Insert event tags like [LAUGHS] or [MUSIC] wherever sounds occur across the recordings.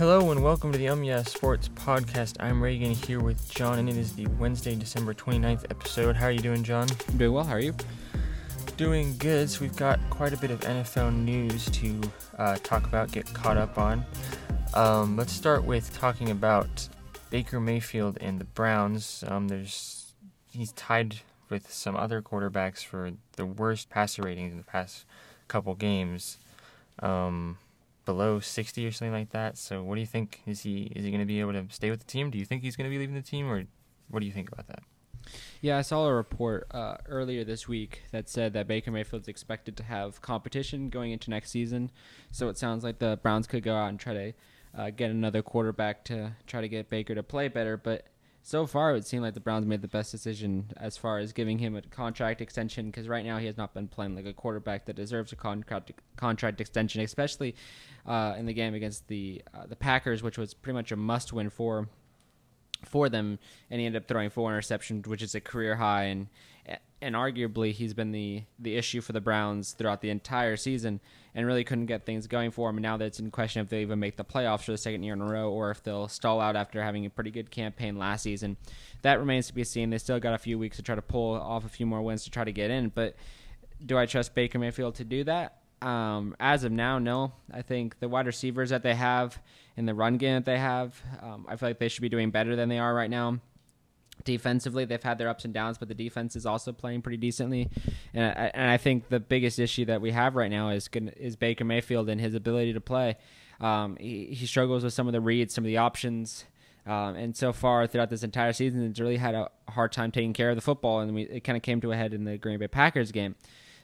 Hello and welcome to the Um Yeah Sports Podcast. I'm Reagan here with John, and it is the Wednesday, December 29th episode. How are you doing, John? I'm doing well. How are you? Doing good. So we've got quite a bit of NFL news to uh, talk about, get caught up on. Um, let's start with talking about Baker Mayfield and the Browns. Um, there's he's tied with some other quarterbacks for the worst passer ratings in the past couple games. Um, below 60 or something like that. So what do you think? Is he is he going to be able to stay with the team? Do you think he's going to be leaving the team, or what do you think about that? Yeah, I saw a report uh, earlier this week that said that Baker Mayfield's expected to have competition going into next season. So it sounds like the Browns could go out and try to uh, get another quarterback to try to get Baker to play better. But so far, it would seem like the Browns made the best decision as far as giving him a contract extension because right now he has not been playing like a quarterback that deserves a contract contract extension, especially uh, in the game against the uh, the Packers, which was pretty much a must win for for them, and he ended up throwing four interceptions, which is a career high, and and arguably he's been the the issue for the Browns throughout the entire season, and really couldn't get things going for him. And now that it's in question if they even make the playoffs for the second year in a row, or if they'll stall out after having a pretty good campaign last season, that remains to be seen. They still got a few weeks to try to pull off a few more wins to try to get in, but do I trust Baker Mayfield to do that? Um, as of now, no. I think the wide receivers that they have in the run game that they have, um, I feel like they should be doing better than they are right now. Defensively, they've had their ups and downs, but the defense is also playing pretty decently. And I, and I think the biggest issue that we have right now is is Baker Mayfield and his ability to play. Um, he, he struggles with some of the reads, some of the options. Um, and so far throughout this entire season, it's really had a hard time taking care of the football, and we, it kind of came to a head in the Green Bay Packers game.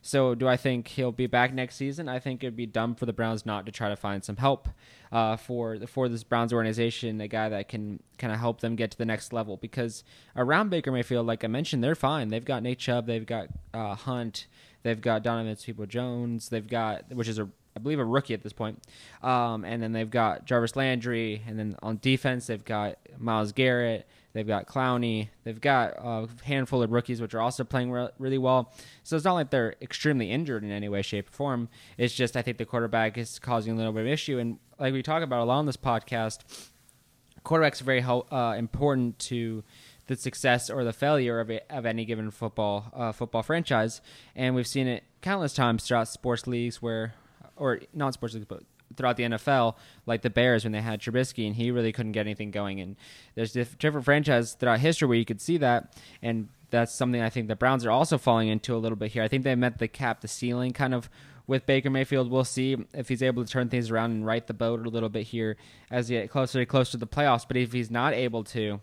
So, do I think he'll be back next season? I think it'd be dumb for the Browns not to try to find some help uh, for for this Browns organization, a guy that can kind of help them get to the next level. Because around Baker Mayfield, like I mentioned, they're fine. They've got Nate Chubb, they've got uh, Hunt, they've got Donovan Peoples-Jones, they've got which is a I believe a rookie at this point. Um, and then they've got Jarvis Landry, and then on defense they've got Myles Garrett, They've got Clowney. They've got a handful of rookies, which are also playing re- really well. So it's not like they're extremely injured in any way, shape, or form. It's just I think the quarterback is causing a little bit of issue. And like we talk about a lot on this podcast, quarterbacks are very uh, important to the success or the failure of, a, of any given football uh, football franchise. And we've seen it countless times throughout sports leagues where, or not sports leagues, but throughout the NFL, like the Bears when they had Trubisky, and he really couldn't get anything going. And there's different franchises throughout history where you could see that, and that's something I think the Browns are also falling into a little bit here. I think they met the cap, the ceiling, kind of with Baker Mayfield. We'll see if he's able to turn things around and right the boat a little bit here as he get closer and closer to the playoffs. But if he's not able to,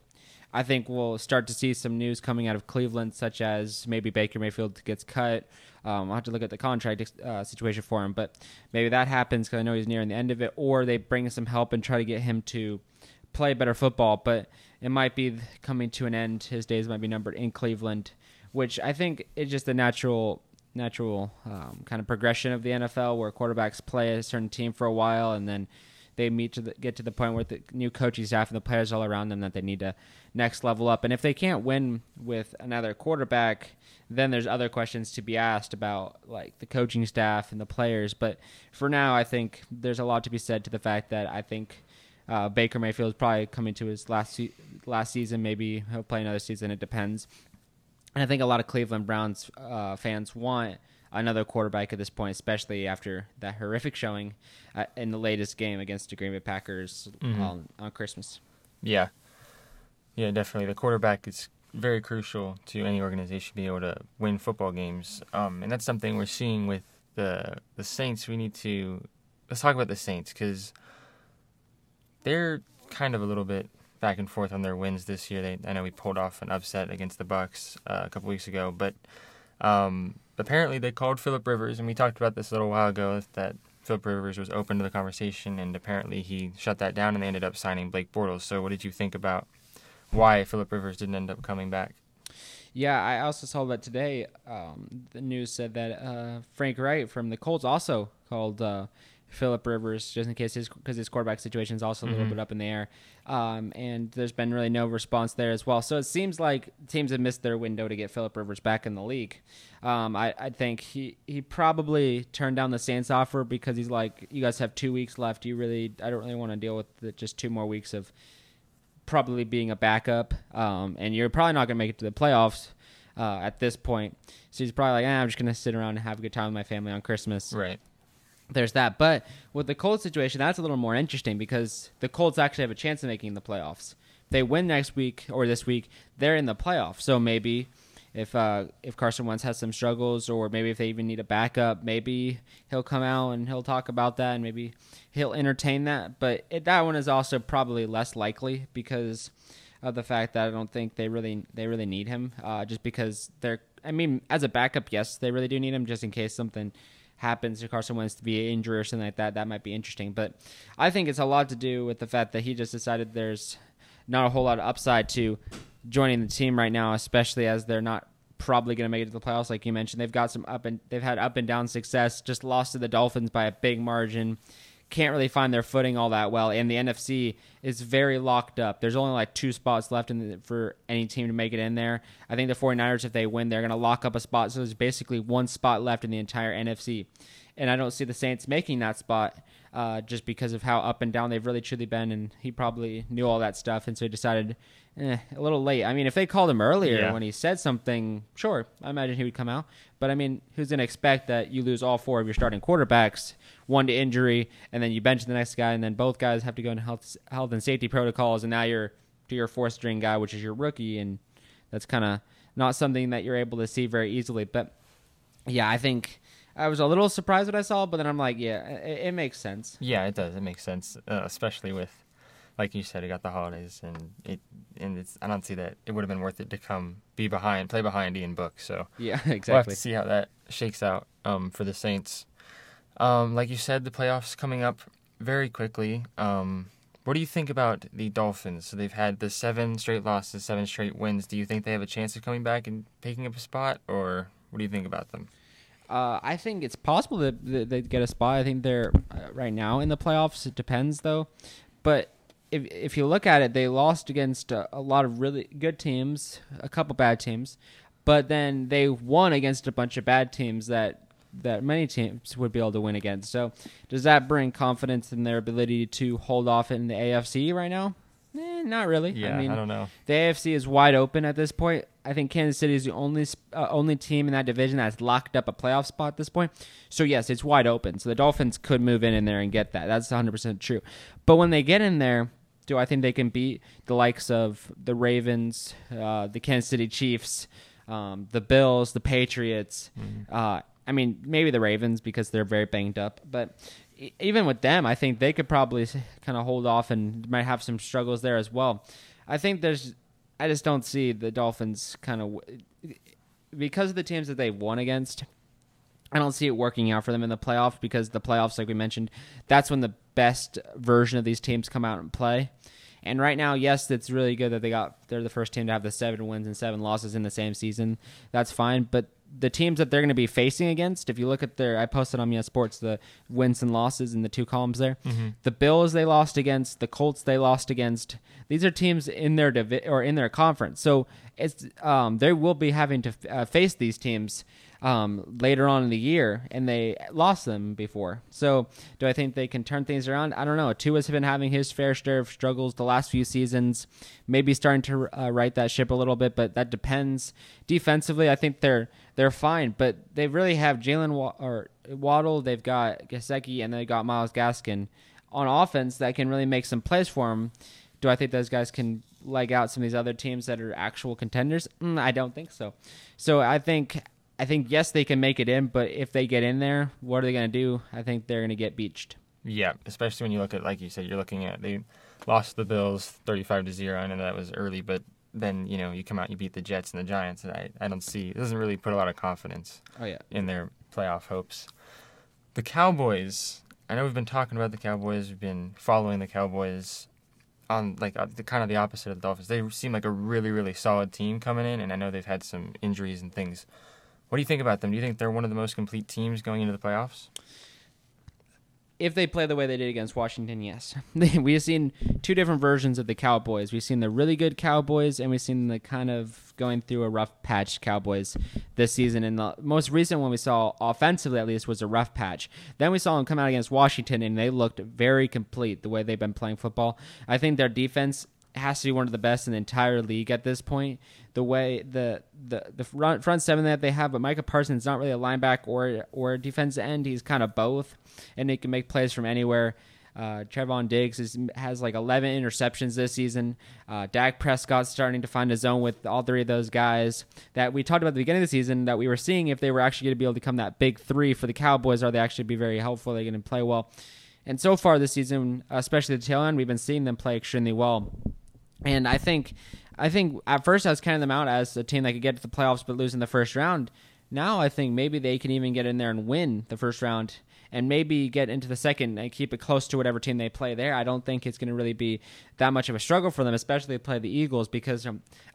I think we'll start to see some news coming out of Cleveland, such as maybe Baker Mayfield gets cut. Um, I'll have to look at the contract uh, situation for him, but maybe that happens because I know he's nearing the end of it, or they bring some help and try to get him to play better football. But it might be coming to an end. His days might be numbered in Cleveland, which I think is just a natural natural um, kind of progression of the NFL where quarterbacks play a certain team for a while and then they meet to the, get to the point where the new coaching staff and the players all around them that they need to next level up. And if they can't win with another quarterback, then there's other questions to be asked about like the coaching staff and the players. But for now, I think there's a lot to be said to the fact that I think uh, Baker Mayfield is probably coming to his last se- last season. Maybe he'll play another season. It depends. And I think a lot of Cleveland Browns uh, fans want another quarterback at this point, especially after that horrific showing uh, in the latest game against the Green Bay Packers mm-hmm. on, on Christmas. Yeah, yeah, definitely. The quarterback is very crucial to any organization be able to win football games, um, and that's something we're seeing with the the Saints. We need to let's talk about the Saints because they're kind of a little bit back and forth on their wins this year. They, I know we pulled off an upset against the Bucks uh, a couple weeks ago, but um, apparently they called Philip Rivers, and we talked about this a little while ago that Philip Rivers was open to the conversation, and apparently he shut that down, and they ended up signing Blake Bortles. So, what did you think about why Philip Rivers didn't end up coming back? Yeah, I also saw that today. Um, the news said that uh, Frank Reich from the Colts also called uh, Philip Rivers, just in case his because his quarterback situation is also a little Mhm. bit up in the air. Um, and there's been really no response there as well. So it seems like teams have missed their window to get Philip Rivers back in the league. Um, I, I think he, he probably turned down the Saints offer because he's like, you guys have two weeks left. You really, I don't really want to deal with the, just two more weeks of probably being a backup. Um, and you're probably not going to make it to the playoffs uh, at this point. So he's probably like, eh, I'm just going to sit around and have a good time with my family on Christmas Right. There's that. But with the Colts situation, that's a little more interesting because the Colts actually have a chance of making the playoffs. If they win next week or this week, they're in the playoffs. So maybe if uh, if Carson Wentz has some struggles, or maybe if they even need a backup, maybe he'll come out and he'll talk about that, and maybe he'll entertain that. But it, that one is also probably less likely because of the fact that I don't think they really they really need him. Uh, just because they're, I mean, as a backup, yes, they really do need him, just in case something happens to Carson Wentz to be an injury or something like that. That might be interesting. But I think it's a lot to do with the fact that he just decided there's not a whole lot of upside to joining the team right now, especially as they're not probably going to make it to the playoffs, like you mentioned. They've got some up and they've had up and down success. Just lost to the Dolphins by a big margin. Can't really find their footing all that well, and the NFC is very locked up. There's only like two spots left in the, for any team to make it in there. I think the 49ers, if they win, they're going to lock up a spot. So there's basically one spot left in the entire NFC, and I don't see the Saints making that spot uh, just because of how up and down they've really truly been. And he probably knew all that stuff, and so he decided eh, a little late. I mean, if they called him earlier Yeah. when he said something, sure, I imagine he would come out. But I mean, who's going to expect that you lose all four of your starting quarterbacks, one to injury, and then you bench the next guy, and then both guys have to go into health, health and safety protocols, and now you're to your fourth string guy, which is your rookie, and that's kind of not something that you're able to see very easily. But yeah, I think I was a little surprised what I saw, but then I'm like, yeah, it, it makes sense. Yeah, it does. It makes sense, uh, especially with, like you said, it got the holidays, and it and it's. I don't see that it would have been worth it to come be behind, play behind Ian Book. So [LAUGHS] Yeah, exactly. we'll have to see how that shakes out um, for the Saints. Um, like you said, the playoffs coming up very quickly. Um, what do you think about the Dolphins? So they've had the seven straight losses, seven straight wins. Do you think they have a chance of coming back and picking up a spot, or what do you think about them? Uh, I think it's possible that that they get a spot. I think they're uh, right now in the playoffs. It depends though, but if if you look at it, they lost against a, a lot of really good teams, a couple bad teams, but then they won against a bunch of bad teams that that many teams would be able to win against. So, does that bring confidence in their ability to hold off in the AFC right now? Eh, not really. Yeah, I mean, don't know. the AFC is wide open at this point. I think Kansas City is the only uh, only team in that division that's locked up a playoff spot at this point. So yes, it's wide open. So the Dolphins could move in in there and get that. That's 100% true. But when they get in there, do I think they can beat the likes of the Ravens, uh, the Kansas City Chiefs, um, the Bills, the Patriots? Uh, I mean, maybe the Ravens because they're very banged up, but even with them, I think they could probably kind of hold off and might have some struggles there as well. I think there's, I just don't see the Dolphins kind of because of the teams that they've won against. I don't see it working out for them in the playoffs because the playoffs, like we mentioned, that's when the best version of these teams come out and play. And right now, yes, it's really good that they got they're the first team to have the seven wins and seven losses in the same season. That's fine, but the teams that they're going to be facing against, if you look at their, I posted on Yes Sports the wins and losses in the two columns there. The Bills they lost against, the Colts they lost against. These are teams in their divi- or in their conference, so it's um, they will be having to uh, face these teams um, later on in the year, and they lost them before. So, do I think they can turn things around? I don't know. Tua's been having his fair share of struggles the last few seasons, maybe starting to uh, right that ship a little bit, but that depends. Defensively, I think they're they're fine, but they really have Jaylen or Waddle, they've got Gesicki, and they got Myles Gaskin on offense that can really make some plays for them. Do I think those guys can leg out some of these other teams that are actual contenders? Mm, I don't think so. So I think I think yes they can make it in, but if they get in there, what are they going to do? I think they're going to get beached. Yeah, especially when you look at like you said, you're looking at they lost the Bills 35 to zero. I know that was early, but then you know you come out and you beat the Jets and the Giants, and I I don't see it doesn't really put a lot of confidence Oh yeah. in their playoff hopes. The Cowboys. I know we've been talking about the Cowboys. We've been following the Cowboys on like uh, the kind of the opposite of the Dolphins. They seem like a really really solid team coming in, and I know they've had some injuries and things. What do you think about them? Do you think they're one of the most complete teams going into the playoffs? if they play the way they did against Washington, yes. [LAUGHS] we have seen two different versions of the Cowboys. We've seen the really good Cowboys, and we've seen the kind of going through a rough patch Cowboys this season. And the most recent one we saw, offensively at least, was a rough patch. Then we saw them come out against Washington, and they looked very complete the way they've been playing football. I think their defense has to be one of the best in the entire league at this point. The way the the the front, front seven that they have, but Micah Parsons is not really a linebacker or or a defensive end. He's kind of both, and he can make plays from anywhere. Uh, Trevon Diggs is, has like 11 interceptions this season. Uh, Dak Prescott's starting to find his own with all three of those guys that we talked about at the beginning of the season that we were seeing if they were actually going to be able to become that big three for the Cowboys. Are they actually be very helpful? Are they going to play well? And so far this season, especially the tail end, we've been seeing them play extremely well. And I think, I think at first I was counting them out as a team that could get to the playoffs but lose in the first round. Now I think maybe they can even get in there and win the first round and maybe get into the second and keep it close to whatever team they play there. I don't think it's going to really be that much of a struggle for them, especially if they play the Eagles because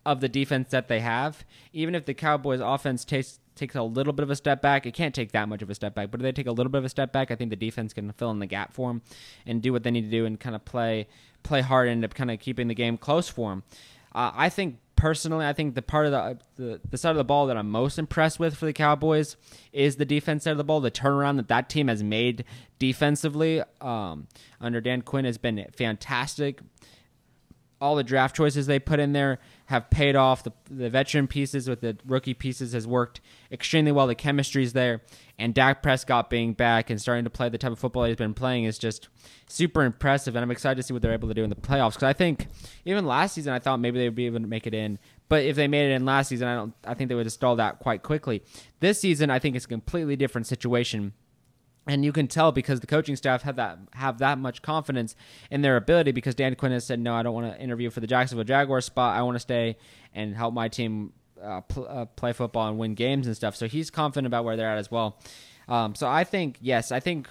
of the defense that they have. Even if the Cowboys' offense takes takes a little bit of a step back, it can't take that much of a step back. But if they take a little bit of a step back, I think the defense can fill in the gap for them and do what they need to do and kind of play play hard and end up kind of keeping the game close for them. Uh, I think personally, I think the part of the, the, the side of the ball that I'm most impressed with for the Cowboys is the defense side of the ball. The turnaround that that team has made defensively um, under Dan Quinn has been fantastic. All the draft choices they put in there have paid off. The, the veteran pieces with the rookie pieces has worked extremely well. The chemistry's there, and Dak Prescott being back and starting to play the type of football he's been playing is just super impressive. And I'm excited to see what they're able to do in the playoffs because I think even last season I thought maybe they would be able to make it in, but if they made it in last season, I don't. I think they would have stalled out quite quickly. This season, I think it's a completely different situation and you can tell because the coaching staff have that have that much confidence in their ability because Dan Quinn has said no I don't want to interview for the Jacksonville Jaguars spot. I want to stay and help my team uh, pl- uh, play football and win games and stuff. So he's confident about where they're at as well. Um, so I think yes I think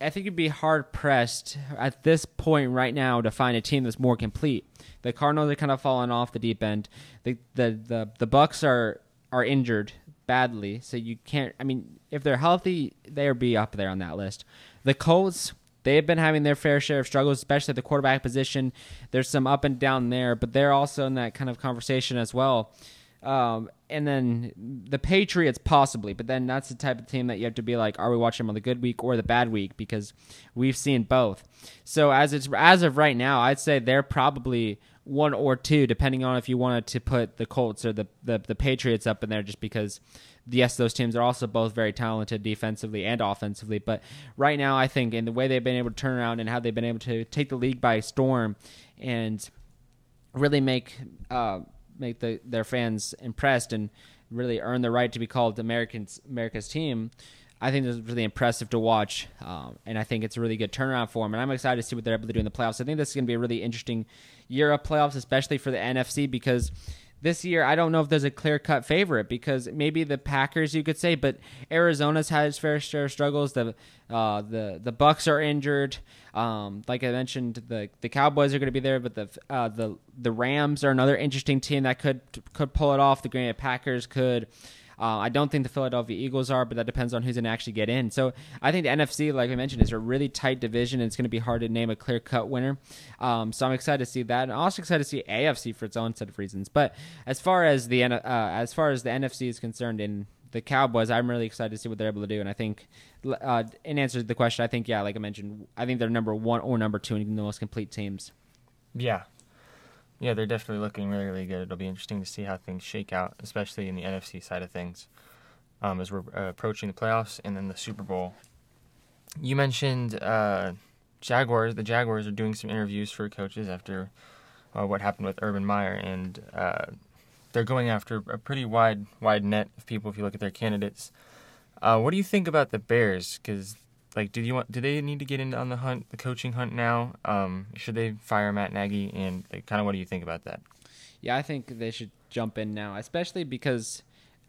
I think you'd be hard pressed at this point right now to find a team that's more complete. The Cardinals are kind of falling off the deep end. The the the, the Bucks are are injured badly, so you can't. I mean, if they're healthy, they'll be up there on that list. The Colts, they've been having their fair share of struggles, especially at the quarterback position. There's some up and down there, but they're also in that kind of conversation as well. Um, and then the Patriots, possibly, but then that's the type of team that you have to be like, are we watching them on the good week or the bad week? Because we've seen both. So as it's as of right now, I'd say they're probably one or two, depending on if you wanted to put the Colts or the, the, the Patriots up in there, just because yes, those teams are also both very talented defensively and offensively. But right now, I think in the way they've been able to turn around and how they've been able to take the league by storm and really make uh, make the, their fans impressed and really earn the right to be called Americans America's team. I think this is really impressive to watch, um, and I think it's a really good turnaround for them. And I'm excited to see what they're able to do in the playoffs. I think this is going to be a really interesting year of playoffs, especially for the NFC, because this year I don't know if there's a clear cut favorite because maybe the Packers you could say, but Arizona's had its fair share of struggles. The uh, the the Bucks are injured. Um, like I mentioned, the the Cowboys are going to be there, but the uh, the the Rams are another interesting team that could could pull it off. The Green Bay Packers could. Uh, I don't think the Philadelphia Eagles are, but that depends on who's going to actually get in. So I think the NFC, like I mentioned, is a really tight division, and it's going to be hard to name a clear cut winner. Um, so I'm excited to see that, and also excited to see AFC for its own set of reasons. But as far as the uh, as far as the NFC is concerned, in the Cowboys, I'm really excited to see what they're able to do. And I think, uh, in answer to the question, I think yeah, like I mentioned, I think they're number one or number two in the most complete teams. Yeah, yeah, they're definitely looking really, really good. It'll be interesting to see how things shake out, especially in the NFC side of things, um, as we're uh, approaching the playoffs and then the Super Bowl. You mentioned uh, Jaguars. The Jaguars are doing some interviews for coaches after uh, what happened with Urban Meyer, and uh, they're going after a pretty wide, wide net of people. If you look at their candidates, uh, what do you think about the Bears? Because like, do you want? Do they need to get into on the hunt, the coaching hunt now? Um, should they fire Matt Nagy? And like, kind of, what do you think about that? Yeah, I think they should jump in now, especially because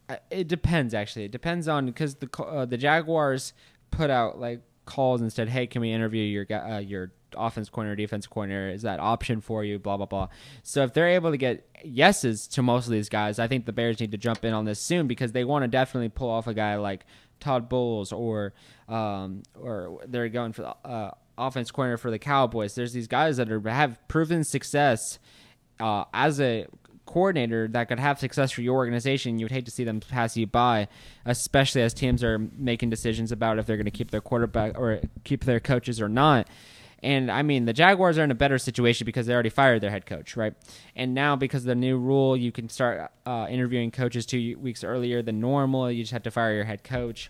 uh, it depends. Actually, it depends on because the uh, the Jaguars put out like calls and said, "Hey, can we interview your uh, your offense corner, defense corner? Is that option for you? Blah blah blah. So if they're able to get yeses to most of these guys, I think the Bears need to jump in on this soon because they want to definitely pull off a guy like Todd Bowles or um, or they're going for the uh, offense corner for the Cowboys. There's these guys that are have proven success uh, as a coordinator that could have success for your organization, you would hate to see them pass you by, especially as teams are making decisions about if they're going to keep their quarterback or keep their coaches or not. And I mean, the Jaguars are in a better situation because they already fired their head coach, right? And now, because of the new rule, you can start uh, interviewing coaches two weeks earlier than normal. You just have to fire your head coach.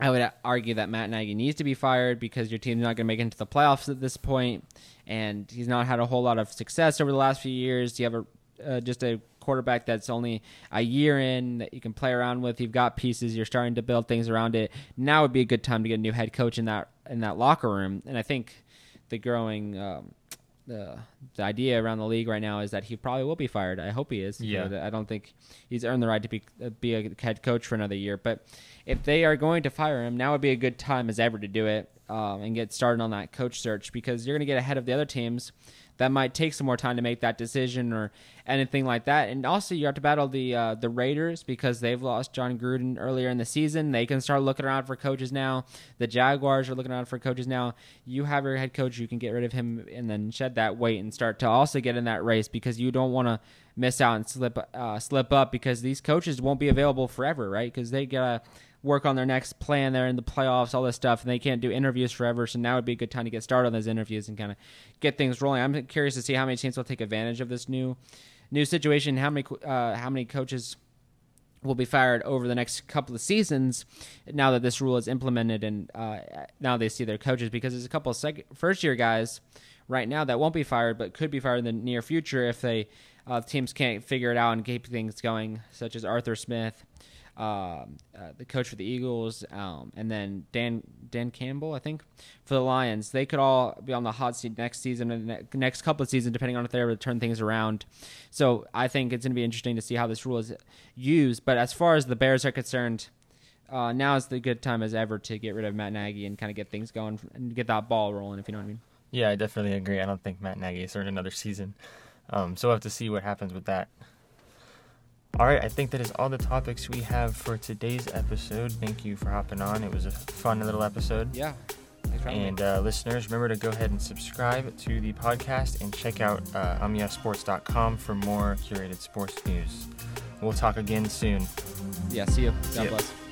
I would argue that Matt Nagy needs to be fired because your team's not going to make it into the playoffs at this point, and he's not had a whole lot of success over the last few years. You have a uh, just a quarterback that's only a year in that you can play around with. You've got pieces. You're starting to build things around it. Now would be a good time to get a new head coach in that in that locker room. And I think the growing um, the the idea around the league right now is that he probably will be fired. I hope he is. Yeah. You know, I don't think he's earned the right to be uh, be a head coach for another year. But if they are going to fire him, now would be a good time as ever to do it um, and get started on that coach search because you're going to get ahead of the other teams that might take some more time to make that decision or anything like that. And also, you have to battle the uh, the Raiders because they've lost Jon Gruden earlier in the season. They can start looking around for coaches now. The Jaguars are looking around for coaches now. You have your head coach. You can get rid of him and then shed that weight and start to also get in that race because you don't want to miss out and slip uh, slip up because these coaches won't be available forever, right? Because they gotta work on their next plan. They're in the playoffs, all this stuff, and they can't do interviews forever. So now would be a good time to get started on those interviews and kind of get things rolling. I'm curious to see how many teams will take advantage of this new new situation. How many uh, how many coaches will be fired over the next couple of seasons now that this rule is implemented and uh, now they see their coaches because there's a couple of sec- first year guys right now that won't be fired but could be fired in the near future if they uh, teams can't figure it out and keep things going such as Arthur Smith um, uh, the coach for the Eagles, um, and then Dan Dan Campbell, I think, for the Lions. They could all be on the hot seat next season and the next couple of seasons, depending on if they're able to turn things around. So I think it's going to be interesting to see how this rule is used. But as far as the Bears are concerned, uh, now is the good time as ever to get rid of Matt Nagy and kind of get things going and get that ball rolling, if you know what I mean. Yeah, I definitely agree. I don't think Matt Nagy is earned another season. Um, so we'll have to see what happens with that. All right, I think that is all the topics we have for today's episode. Thank you for hopping on. It was a fun little episode. Yeah. Thanks for having me. And uh, listeners, remember to go ahead and subscribe to the podcast and check out uh, UmYeahSports.com for more curated sports news. We'll talk again soon. Yeah, see you. God See bless.